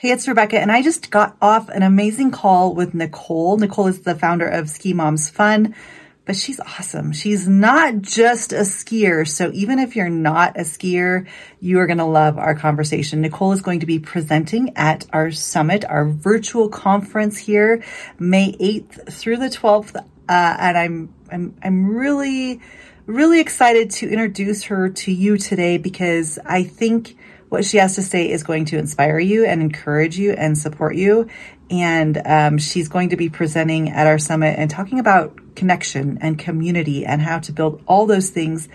Hey, it's Rebecca, and I just got off an amazing call with Nicole. Nicole is the founder of Ski Moms Fun, but she's awesome. She's not just a skier. So even if you're not a skier, you are going to love our conversation. Nicole is going to be presenting at our summit, our virtual conference here, May 8th through the 12th. Uh, and I'm, I'm, I'm really, really excited to introduce her to you today because I think what she has to say is going to inspire you and encourage you and support you. And um, she's going to be presenting at our summit and talking about connection and community and how to build all those things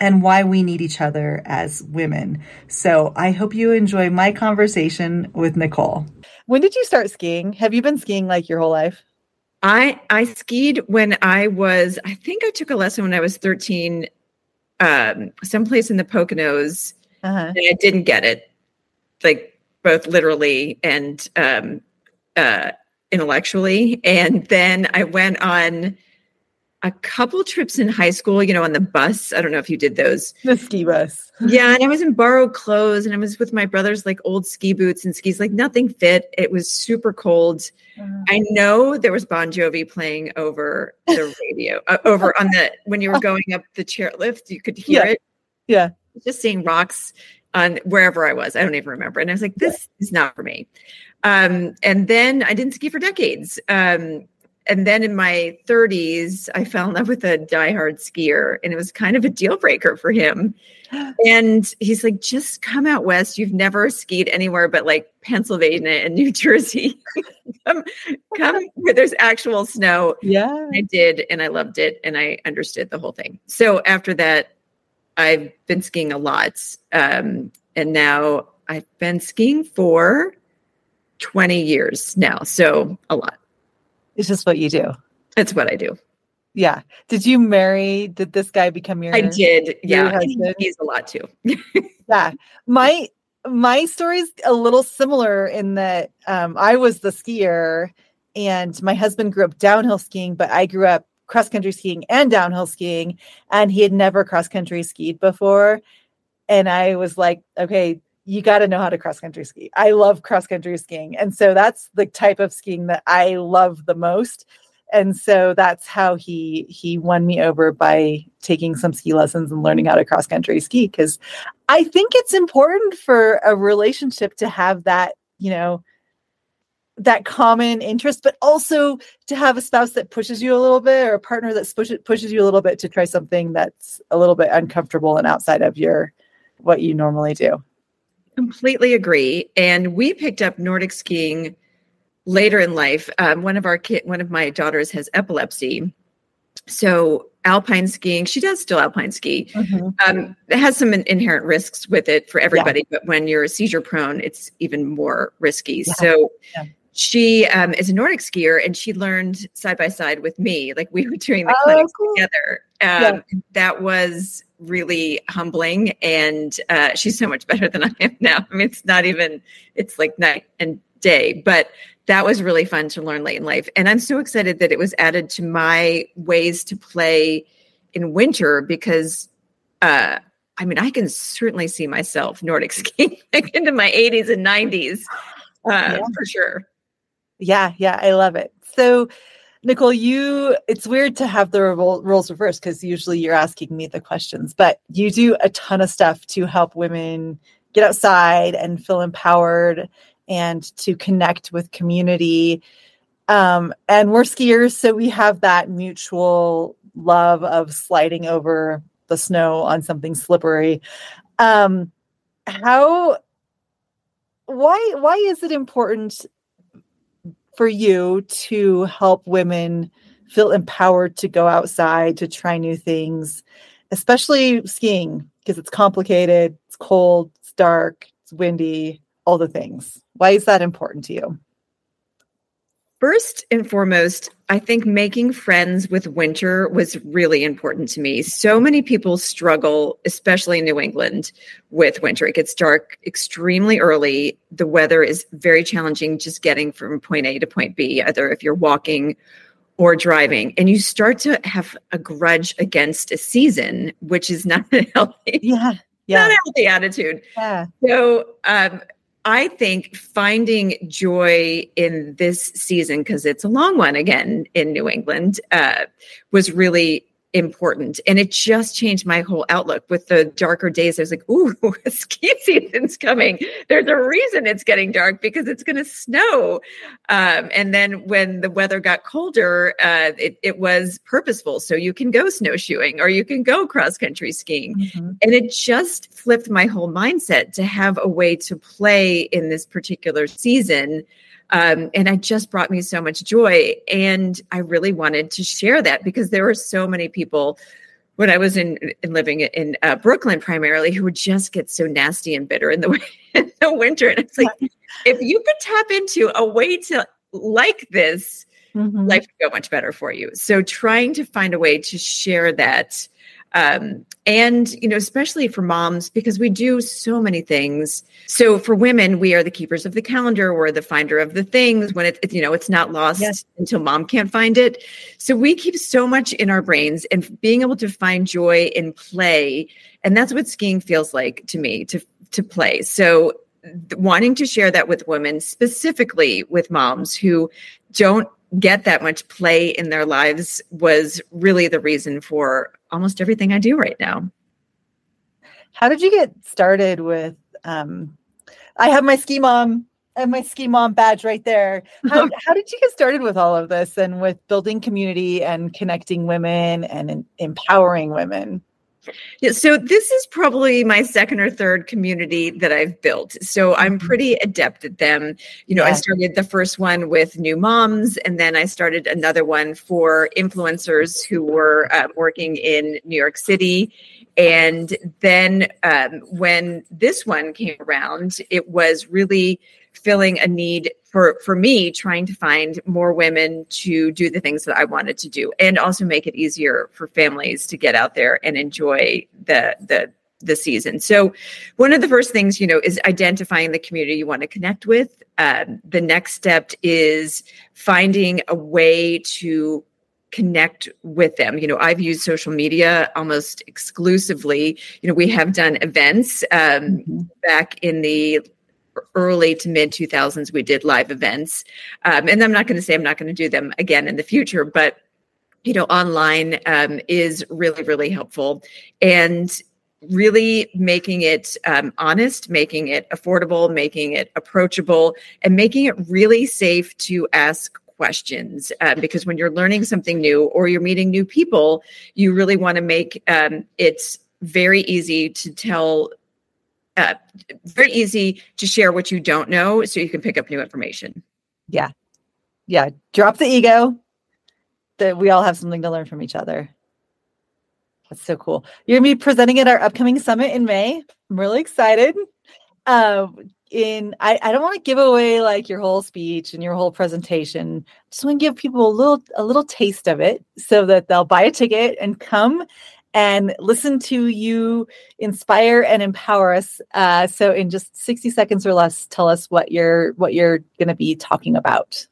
and why we need each other as women. So I hope you enjoy my conversation with Nicole. When did you start skiing? Have you been skiing like your whole life? I I skied when I was I think I took a lesson when I was 13 um someplace in the Poconos uh-huh. and I didn't get it, like both literally and um, uh, intellectually. And then I went on a couple trips in high school, you know, on the bus. I don't know if you did those. The ski bus. yeah. And I was in borrowed clothes and I was with my brother's like old ski boots and skis, like nothing fit. It was super cold. Uh-huh. I know there was Bon Jovi playing over the radio, uh, over on the, when you were going up the chairlift, you could hear yeah. it. Yeah just seeing rocks on wherever I was. I don't even remember. And I was like, this is not for me. Um, and then I didn't ski for decades. Um, and then in my 30s, I fell in love with a diehard skier, and it was kind of a deal breaker for him. And he's like, just come out west. You've never skied anywhere but like Pennsylvania and New Jersey. come, come where there's actual snow. Yeah. I did, and I loved it, and I understood the whole thing. So after that, I've been skiing a lot. Um, and now I've been skiing for 20 years now. So a lot. It's just what you do. It's what I do. Yeah. Did you marry? Did this guy become your? I did. Yeah. He's a lot too. yeah. My my story's a little similar in that um, I was the skier, and my husband grew up downhill skiing, but I grew up cross country skiing and downhill skiing, and he had never cross country skied before. And I was like, okay, you got to know how to cross country ski. I love cross country skiing. And so that's the type of skiing that I love the most. And so that's how he he won me over by taking some ski lessons and learning how to cross country ski cuz I think it's important for a relationship to have that, you know, that common interest, but also to have a spouse that pushes you a little bit or a partner that pushes pushes you a little bit to try something that's a little bit uncomfortable and outside of your what you normally do. Completely agree. And we picked up Nordic skiing later in life. Um, one of our kid, one of my daughters has epilepsy, so alpine skiing she does still alpine ski mm-hmm. um, it has some in- inherent risks with it for everybody yeah. but when you're seizure prone it's even more risky yeah. so yeah she um, is a Nordic skier and she learned side by side with me. Like we were doing the oh, clinics cool. together. Um, yeah. That was really humbling. And uh, she's so much better than I am now. I mean, it's not even, it's like night and day, but that was really fun to learn late in life. And I'm so excited that it was added to my ways to play in winter because uh, I mean, I can certainly see myself Nordic skiing like into my 80s and 90s uh, yeah. for sure. Yeah, yeah, I love it. So, Nicole, you it's weird to have the roles reversed because usually you're asking me the questions, but you do a ton of stuff to help women get outside and feel empowered and to connect with community. Um, and we're skiers, so we have that mutual love of sliding over the snow on something slippery. Um, how why why is it important for you to help women feel empowered to go outside to try new things, especially skiing because it's complicated, it's cold, it's dark, it's windy, all the things. Why is that important to you? First and foremost, I think making friends with winter was really important to me. So many people struggle, especially in New England, with winter. It gets dark extremely early. The weather is very challenging just getting from point A to point B, either if you're walking or driving. And you start to have a grudge against a season, which is not a healthy, yeah, yeah. not a healthy attitude. Yeah. So um, I think finding joy in this season, because it's a long one again in New England, uh, was really important. And it just changed my whole outlook with the darker days. I was like, ooh, ski season's coming. There's a reason it's getting dark because it's going to snow. Um, and then when the weather got colder, uh, it, it, was purposeful. So you can go snowshoeing or you can go cross country skiing. Mm-hmm. And it just flipped my whole mindset to have a way to play in this particular season um, and it just brought me so much joy. And I really wanted to share that because there were so many people when I was in, in living in uh, Brooklyn primarily who would just get so nasty and bitter in the, in the winter. And it's like, if you could tap into a way to like this, mm-hmm. life would go much better for you. So trying to find a way to share that um, and you know especially for moms because we do so many things. So for women we are the keepers of the calendar. We're the finder of the things when it's you know it's not lost yes. until mom can't find it. So we keep so much in our brains and being able to find joy in play. And that's what skiing feels like to me to to play. So wanting to share that with women specifically with moms who don't get that much play in their lives was really the reason for almost everything I do right now. How did you get started with um I have my ski mom and my ski mom badge right there. How, how did you get started with all of this and with building community and connecting women and empowering women? Yeah, so this is probably my second or third community that I've built. So I'm mm-hmm. pretty adept at them. You know, yeah. I started the first one with new moms, and then I started another one for influencers who were uh, working in New York City. And then um, when this one came around, it was really filling a need for for me trying to find more women to do the things that I wanted to do and also make it easier for families to get out there and enjoy the the the season. So one of the first things, you know, is identifying the community you want to connect with. Um, the next step is finding a way to connect with them. You know, I've used social media almost exclusively. You know, we have done events um, mm-hmm. back in the early to mid 2000s we did live events. Um, and i'm not going to say i'm not going to do them again in the future but you know online um, is really really helpful. And really making it um, honest making it affordable making it approachable and making it really safe to ask questions. Uh, because when you're learning something new or you're meeting new people you really want to make um, it very easy to tell uh, very easy to share what you don't know so you can pick up new information. Yeah. Yeah. Drop the ego that we all have something to learn from each other. That's so cool. You're going to be presenting at our upcoming summit in May. I'm really excited. Um, in I, I don't want to give away like your whole speech and your whole presentation. Just want to give people a little a little taste of it so that they'll buy a ticket and come and listen to you inspire and empower us. Uh, so, in just sixty seconds or less, tell us what you're what you're going to be talking about.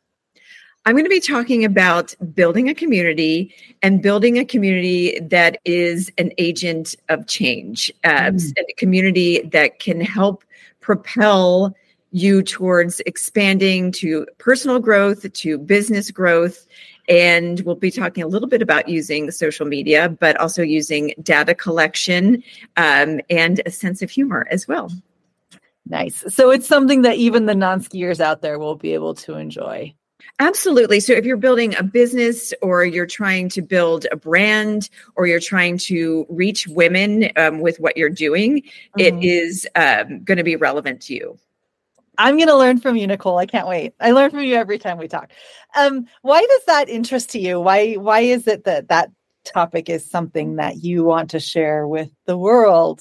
I'm going to be talking about building a community and building a community that is an agent of change, uh, mm. a community that can help propel you towards expanding to personal growth, to business growth, and we'll be talking a little bit about using social media, but also using data collection um, and a sense of humor as well. Nice. So it's something that even the non skiers out there will be able to enjoy. Absolutely. So if you're building a business or you're trying to build a brand or you're trying to reach women um, with what you're doing, mm-hmm. it is um, going to be relevant to you. I'm going to learn from you, Nicole. I can't wait. I learn from you every time we talk. Um, why does that interest to you? Why why is it that that topic is something that you want to share with the world?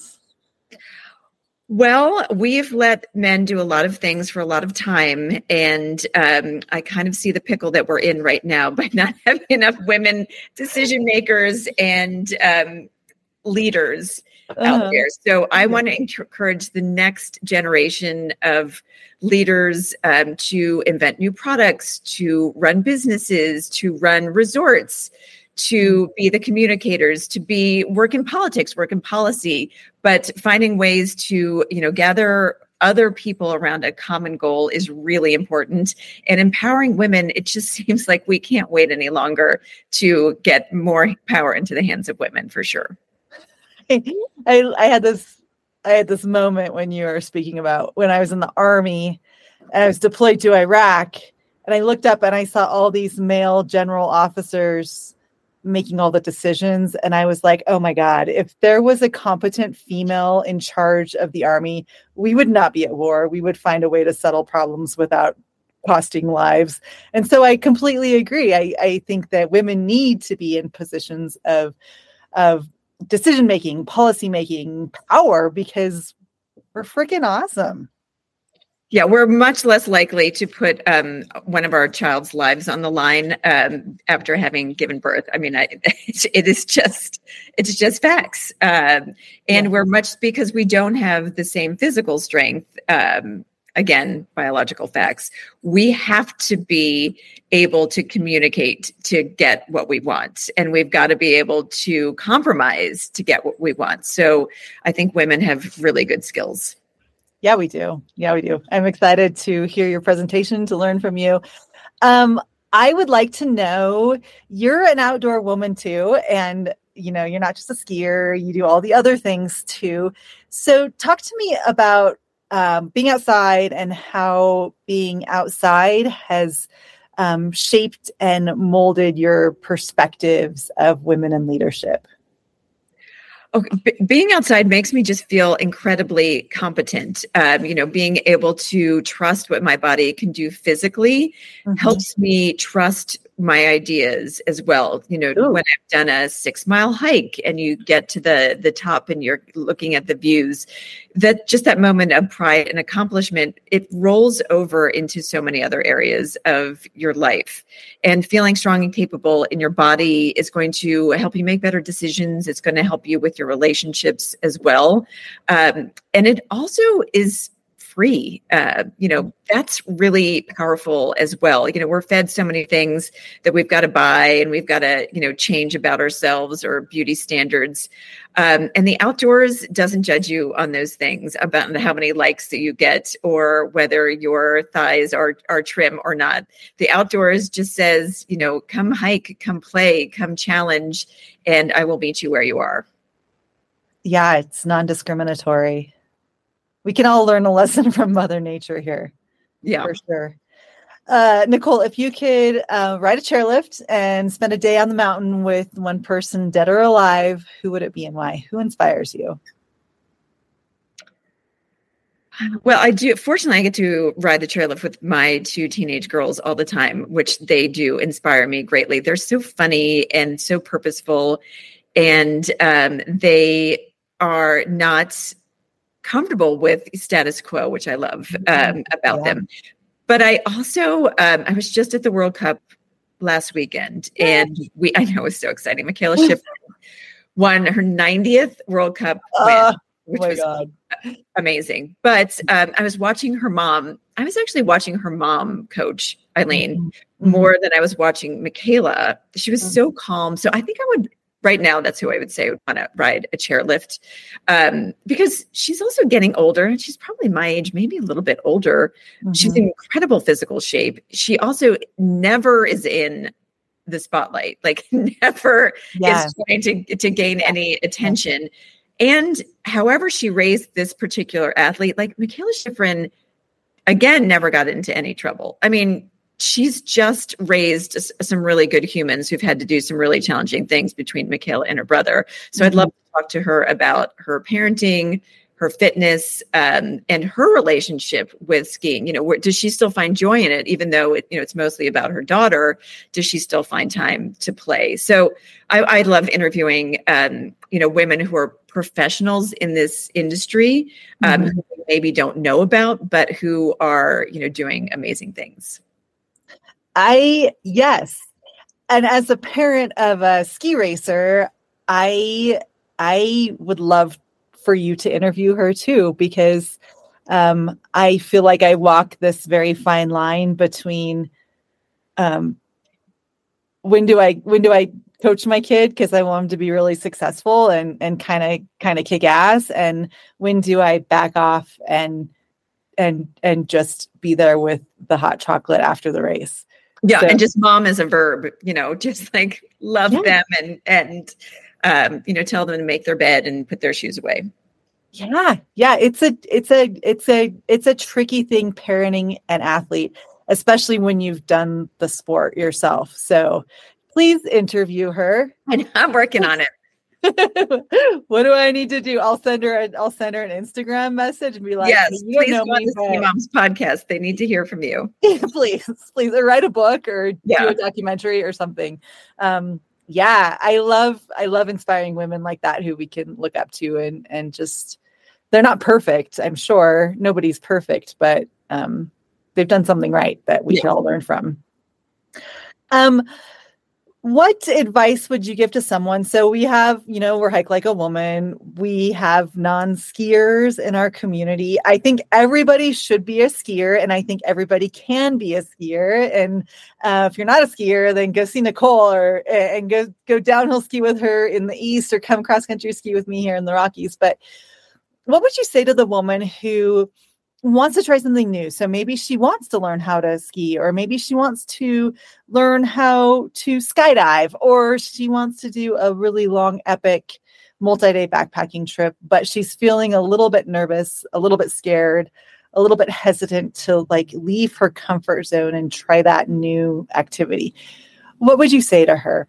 Well, we've let men do a lot of things for a lot of time. And um, I kind of see the pickle that we're in right now by not having enough women decision makers and um, leaders uh-huh. out there. So I want to encourage the next generation of leaders um, to invent new products, to run businesses, to run resorts, to mm-hmm. be the communicators, to be work in politics, work in policy, but finding ways to you know gather other people around a common goal is really important. And empowering women, it just seems like we can't wait any longer to get more power into the hands of women for sure. I, I had this I had this moment when you were speaking about when I was in the army and I was deployed to Iraq and I looked up and I saw all these male general officers making all the decisions and I was like, "Oh my god, if there was a competent female in charge of the army, we would not be at war. We would find a way to settle problems without costing lives." And so I completely agree. I I think that women need to be in positions of of decision making, policy making, power because we're freaking awesome. Yeah, we're much less likely to put um, one of our child's lives on the line um, after having given birth. I mean, I, it is just it's just facts, um, and yeah. we're much because we don't have the same physical strength um, again, biological facts, we have to be able to communicate to get what we want. And we've got to be able to compromise to get what we want. So I think women have really good skills. Yeah, we do. Yeah, we do. I'm excited to hear your presentation, to learn from you. Um, I would like to know you're an outdoor woman too, and you know, you're not just a skier, you do all the other things too. So, talk to me about um, being outside and how being outside has um, shaped and molded your perspectives of women in leadership? Okay. B- being outside makes me just feel incredibly competent. Um, you know, being able to trust what my body can do physically mm-hmm. helps me trust my ideas as well. You know, Ooh. when I've done a six mile hike and you get to the the top and you're looking at the views, that just that moment of pride and accomplishment, it rolls over into so many other areas of your life. And feeling strong and capable in your body is going to help you make better decisions. It's going to help you with your relationships as well. Um, and it also is free. Uh, you know, that's really powerful as well. You know, we're fed so many things that we've got to buy and we've got to, you know, change about ourselves or beauty standards. Um, and the outdoors doesn't judge you on those things about how many likes that you get or whether your thighs are are trim or not. The outdoors just says, you know, come hike, come play, come challenge, and I will meet you where you are. Yeah, it's non-discriminatory we can all learn a lesson from Mother Nature here. Yeah, for sure. Uh, Nicole, if you could uh, ride a chairlift and spend a day on the mountain with one person, dead or alive, who would it be and why? Who inspires you? Well, I do. Fortunately, I get to ride the chairlift with my two teenage girls all the time, which they do inspire me greatly. They're so funny and so purposeful, and um, they are not comfortable with status quo, which I love mm-hmm. um, about yeah. them. But I also, um, I was just at the World Cup last weekend, and we, I know it was so exciting. Mikaela Shiffrin won her 90th World Cup uh, win, which was God. amazing. But um, I was watching her mom. I was actually watching her mom coach Eileen mm-hmm. more than I was watching Mikaela. She was mm-hmm. so calm. So I think I would right now that's who i would say would want to ride a chairlift. Um, because she's also getting older and she's probably my age maybe a little bit older. Mm-hmm. she's in incredible physical shape. She also never is in the spotlight like never yeah. is trying to, to gain any attention. And however she raised this particular athlete like mikaela shiffrin again never got into any trouble. I mean she's just raised some really good humans who've had to do some really challenging things between Michaela and her brother. So mm-hmm. I'd love to talk to her about her parenting, her fitness, um, and her relationship with skiing. You know, where, does she still find joy in it, even though it, you know it's mostly about her daughter? Does she still find time to play? So I, I love interviewing, um, you know, women who are professionals in this industry, um, mm-hmm. who maybe don't know about, but who are you know doing amazing things. I yes. And as a parent of a ski racer, I I would love for you to interview her too because um, I feel like I walk this very fine line between um, when do I when do I coach my kid because I want him to be really successful and and kind of kind of kick ass and when do I back off and and and just be there with the hot chocolate after the race. Yeah, so, and just mom as a verb, you know, just like love yeah. them and and um, you know, tell them to make their bed and put their shoes away. Yeah. Yeah, it's a it's a it's a it's a tricky thing parenting an athlete, especially when you've done the sport yourself. So, please interview her. I'm working on it. what do I need to do? I'll send her. A, I'll send her an Instagram message and be like, "Yes, you please know me, but... Mom's podcast. They need to hear from you. please, please, or write a book or yeah. do a documentary or something." Um, yeah, I love I love inspiring women like that who we can look up to and and just they're not perfect. I'm sure nobody's perfect, but um, they've done something right that we yeah. can all learn from. Um, what advice would you give to someone? So we have you know we're hike like a woman. We have non-skiers in our community. I think everybody should be a skier and i think everybody can be a skier. And uh, if you're not a skier then go see nicole or and go go downhill ski with her in the east or come cross country ski with me here in the rockies. But what would you say to the woman who wants to try something new. So maybe she wants to learn how to ski, or maybe she wants to learn how to skydive, or she wants to do a really long, epic multi day backpacking trip, but she's feeling a little bit nervous, a little bit scared, a little bit hesitant to like leave her comfort zone and try that new activity. What would you say to her?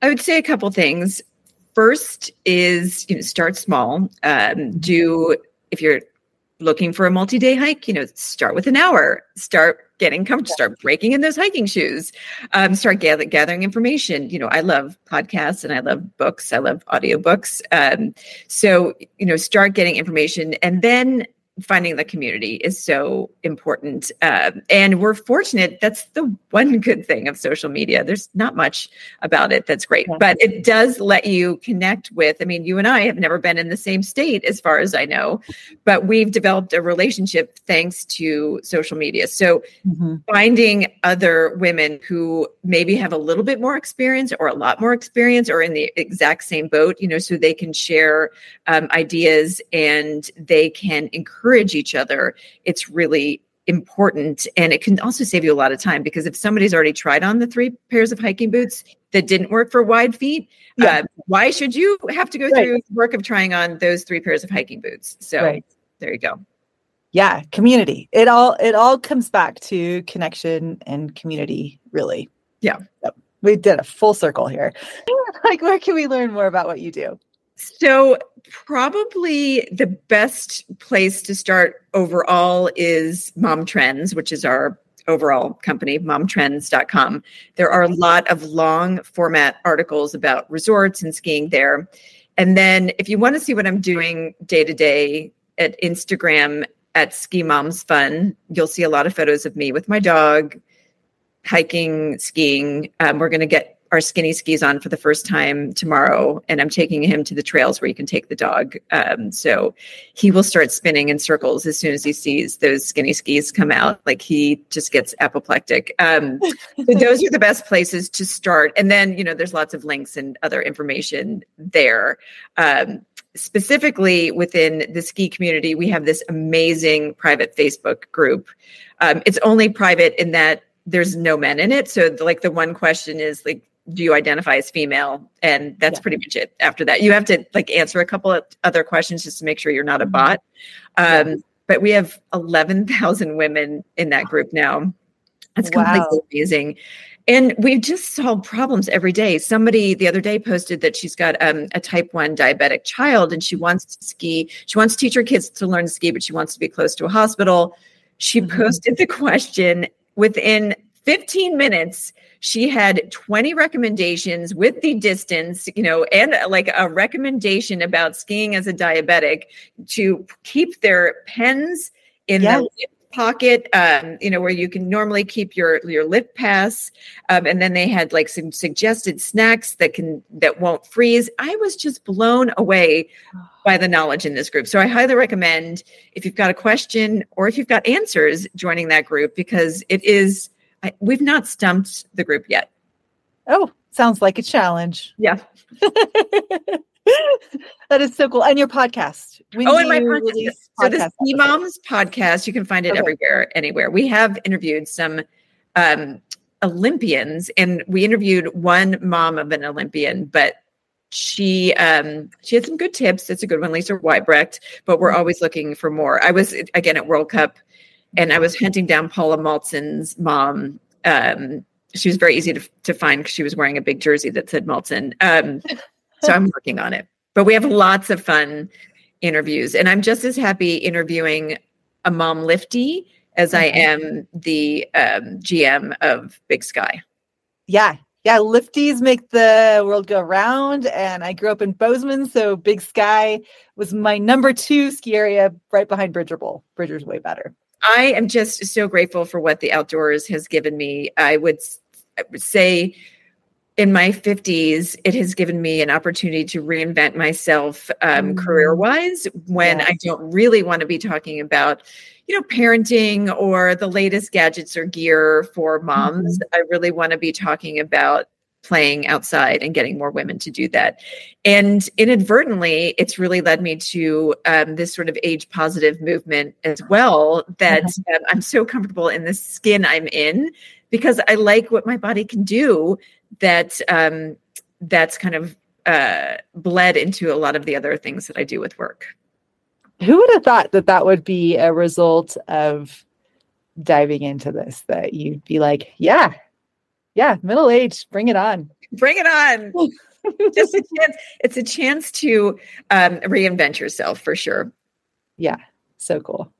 I would say a couple things. First is you know start small. Um, do if you're looking for a multi-day hike you know start with an hour start getting comfortable start breaking in those hiking shoes um, start gather, gathering information. You know i love podcasts and i love books i love audiobooks. Um, so you know start getting information and then finding the community is so important. Uh, and we're fortunate. That's the one good thing of social media. There's not much about it that's great, but it does let you connect with. I mean, you and I have never been in the same state, as far as I know, but we've developed a relationship thanks to social media. So mm-hmm. finding other women who maybe have a little bit more experience or a lot more experience or in the exact same boat, you know, so they can share um, ideas and they can encourage encourage each other, it's really important. And it can also save you a lot of time because if somebody's already tried on the three pairs of hiking boots that didn't work for wide feet, yeah. uh, why should you have to go right. through the work of trying on those three pairs of hiking boots? So right. there you go. Yeah, community. It all it all comes back to connection and community, really. Yeah. Yep. We did a full circle here. like where can we learn more about what you do? So, probably the best place to start overall is Mom Trends, which is our overall company, momtrends.com. There are a lot of long format articles about resorts and skiing there. And then, if you want to see what I'm doing day to day at Instagram at Ski Moms Fun, you'll see a lot of photos of me with my dog, hiking, skiing. Um, we're going to get our skinny skis on for the first time tomorrow, and I'm taking him to the trails where you can take the dog. Um, so he will start spinning in circles as soon as he sees those skinny skis come out. Like he just gets apoplectic. Um, so those are the best places to start. And then, you know, there's lots of links and other information there. Um, specifically within the ski community, we have this amazing private Facebook group. Um, it's only private in that there's no men in it. So, like, the one question is like, do you identify as female and that's yeah. pretty much it after that you have to like answer a couple of other questions just to make sure you're not a mm-hmm. bot um, yeah. but we have 11,000 women in that group now that's completely wow. amazing and we just solve problems every day somebody the other day posted that she's got um, a type 1 diabetic child and she wants to ski she wants to teach her kids to learn to ski but she wants to be close to a hospital she mm-hmm. posted the question within 15 minutes she had 20 recommendations with the distance you know and uh, like a recommendation about skiing as a diabetic to keep their pens in yes. the pocket um, you know where you can normally keep your your lip pass. Um, and then they had like some suggested snacks that can that won't freeze. I was just blown away by the knowledge in this group. So i highly recommend if you've got a question or if you've got answers joining that group because it is I, we've not stumped the group yet. Oh, sounds like a challenge. Yeah. that is so cool. And your podcast. When oh, and my podcast. So the Ski Moms podcast, you can find it okay. everywhere, anywhere. We have interviewed some um, Olympians, and we interviewed one mom of an Olympian, but she um she had some good tips. It's a good one, Lisa Weibrecht, but we're mm-hmm. always looking for more. I was again at World Cup and I was hunting down Paula Moltzan's mom. Um, she was very easy to, to find because she was wearing a big jersey that said Moltzan. Um, so I'm working on it. But we have lots of fun interviews, and I'm just as happy interviewing a mom lifty as I am the um, GM of Big Sky. Yeah, yeah, lifties make the world go round. And I grew up in Bozeman, so Big Sky was my number two ski area right behind Bridger Bowl. Bridger's way better. I am just so grateful for what the outdoors has given me. I would, I would say in my 50s, it has given me an opportunity to reinvent myself um, mm. career wise when yes. I don't really want to be talking about you know, parenting or the latest gadgets or gear for moms. Mm-hmm. I really want to be talking about playing outside and getting more women to do that. And inadvertently, it's really led me to um, this sort of age positive movement as well. That mm-hmm. um, I'm so comfortable in the skin I'm in because I like what my body can do. That um, that's kind of uh, bled into a lot of the other things that I do with work. Who would have thought that that would be a result of diving into this? That you'd be like, yeah, yeah, middle age, bring it on, bring it on. Just a chance. It's a chance to um, reinvent yourself for sure. Yeah, so cool.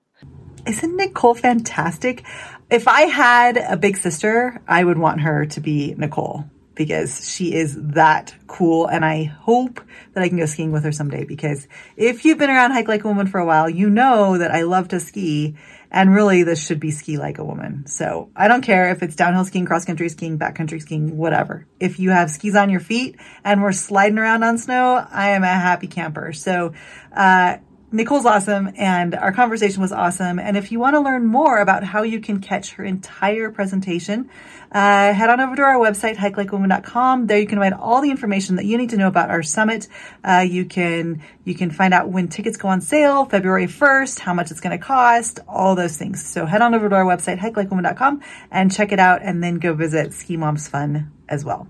Isn't Nicole fantastic? If I had a big sister, I would want her to be Nicole because she is that cool. And I hope that I can go skiing with her someday because if you've been around Hike Like a Woman for a while, you know that I love to ski and really this should be ski like a woman. So I don't care if it's downhill skiing, cross country skiing, backcountry skiing, whatever. If you have skis on your feet and we're sliding around on snow, I am a happy camper. So, uh, Nicole's awesome and our conversation was awesome. And if you want to learn more about how you can catch her entire presentation, uh, head on over to our website, hikelikewoman.com. There you can find all the information that you need to know about our summit. Uh, you can, you can find out when tickets go on sale, February 1st, how much it's going to cost, all those things. So head on over to our website, hikelikewoman.com and check it out and then go visit Ski Moms Fun as well.